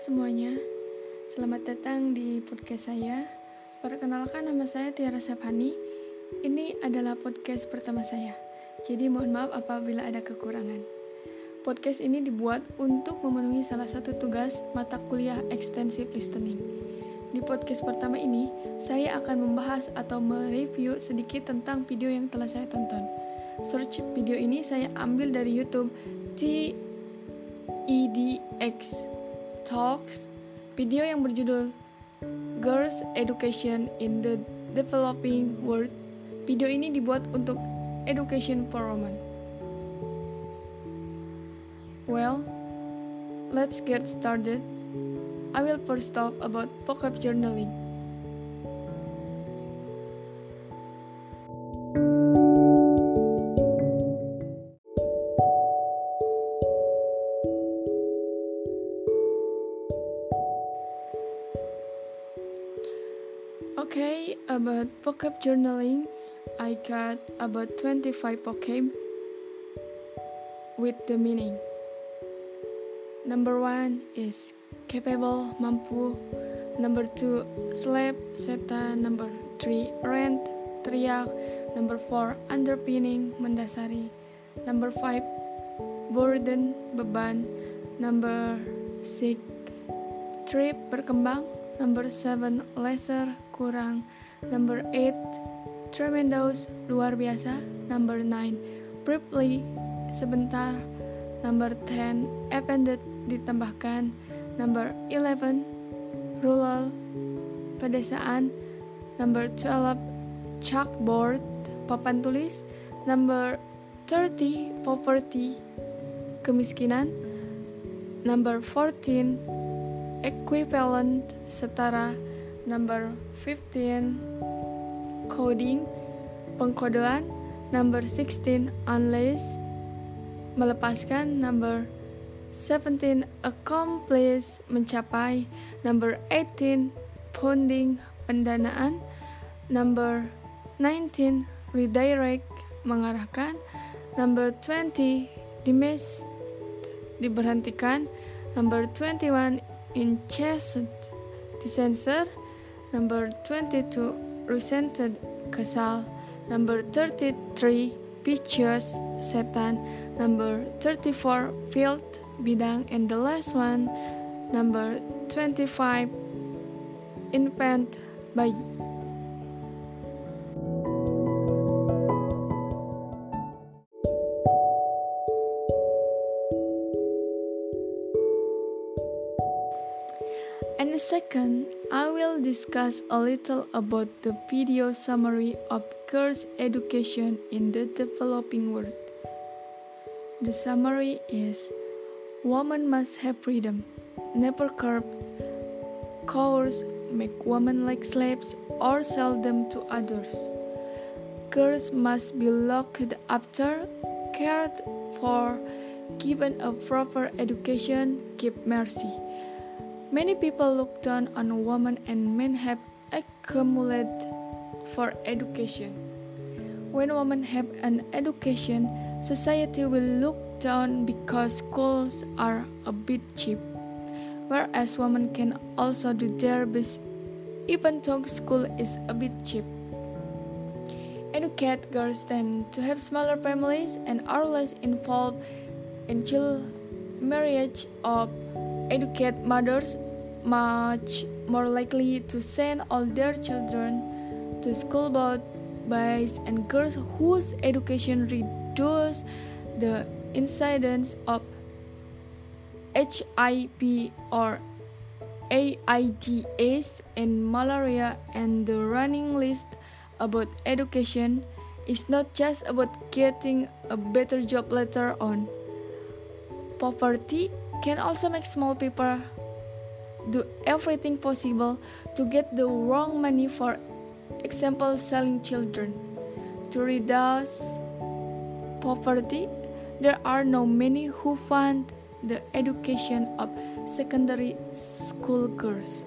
semuanya, selamat datang di podcast saya. Perkenalkan nama saya Tiara Sapani. Ini adalah podcast pertama saya, jadi mohon maaf apabila ada kekurangan. Podcast ini dibuat untuk memenuhi salah satu tugas mata kuliah extensive listening. Di podcast pertama ini, saya akan membahas atau mereview sedikit tentang video yang telah saya tonton. Search video ini saya ambil dari YouTube TEDx Talks, video yang berjudul Girls Education in the Developing World. Video ini dibuat untuk Education for Women. Well, let's get started. I will first talk about vocab journaling. Okay, about vocab journaling, I got about 25 vocab with the meaning. Number one is capable, mampu. Number two, slap, setan. Number three, rent, teriak. Number four, underpinning, mendasari. Number five, burden, beban. Number six, trip, berkembang. Number seven, lesser, kurang. Number 8 tremendous luar biasa. Number 9 briefly sebentar. Number 10 appended ditambahkan. Number 11 rural pedesaan. Number 12 chalkboard papan tulis. Number 30 poverty kemiskinan. Number 14 equivalent setara. Number 15 coding pengkodean number 16 unless melepaskan number 17 accomplish mencapai number 18 funding pendanaan number 19 redirect mengarahkan number 20 dismiss diberhentikan number 21 incessant disensor Number 22 resented kesal. Number 33 Pictures setan. Number 34 field bidang and the last one number 25 infant bayi. Second, I will discuss a little about the video summary of girls' education in the developing world. The summary is Women must have freedom, never curbed, coerce, make women like slaves, or sell them to others. Girls must be looked after, cared for, given a proper education, give mercy. Many people look down on women and men have accumulated for education. When women have an education, society will look down because schools are a bit cheap. Whereas women can also do their best even though school is a bit cheap. Educate girls tend to have smaller families and are less involved in child marriage of educate mothers much more likely to send all their children to school both boys and girls whose education reduces the incidence of HIV or AIDS and malaria and the running list about education is not just about getting a better job later on. Poverty can also make small people do everything possible to get the wrong money for example selling children. To reduce poverty there are no many who fund the education of secondary school girls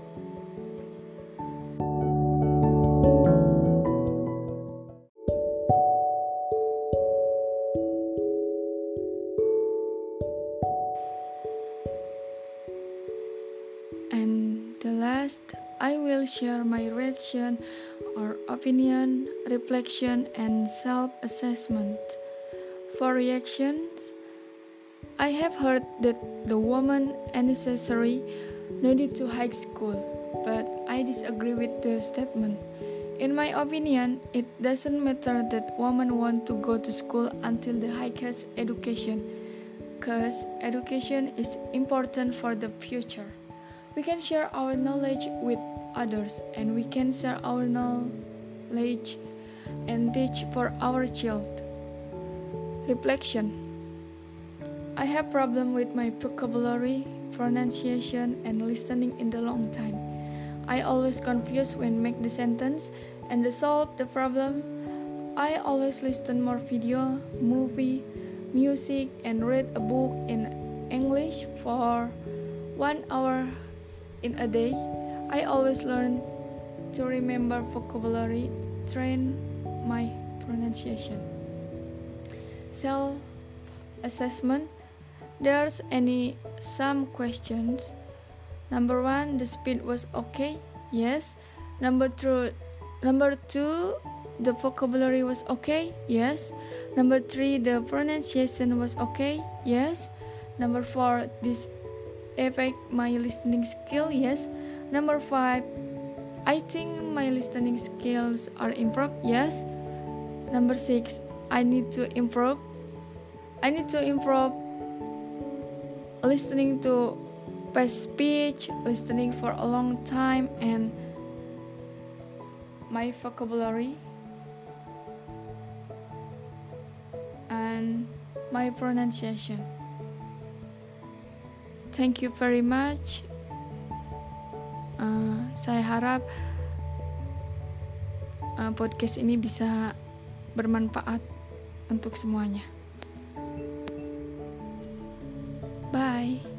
I will share my reaction or opinion, reflection, and self assessment. For reactions, I have heard that the woman necessary no need to high school, but I disagree with the statement. In my opinion, it doesn't matter that women want to go to school until the highest education, because education is important for the future. We can share our knowledge with others and we can share our knowledge and teach for our child. Reflection I have problem with my vocabulary, pronunciation and listening in the long time. I always confuse when make the sentence and to solve the problem I always listen more video, movie, music and read a book in English for one hour in a day. I always learn to remember vocabulary, train my pronunciation. Self assessment. There's any some questions. Number one, the speed was okay. Yes. Number two, number two, the vocabulary was okay. Yes. Number three, the pronunciation was okay. Yes. Number four, this affect my listening skill yes. Number five i think my listening skills are improved yes. Number six i need to improve. I need to improve listening to past speech listening for a long time and my vocabulary. And my pronunciation Thank you very much. Uh, saya harap uh, podcast ini bisa bermanfaat untuk semuanya. Bye.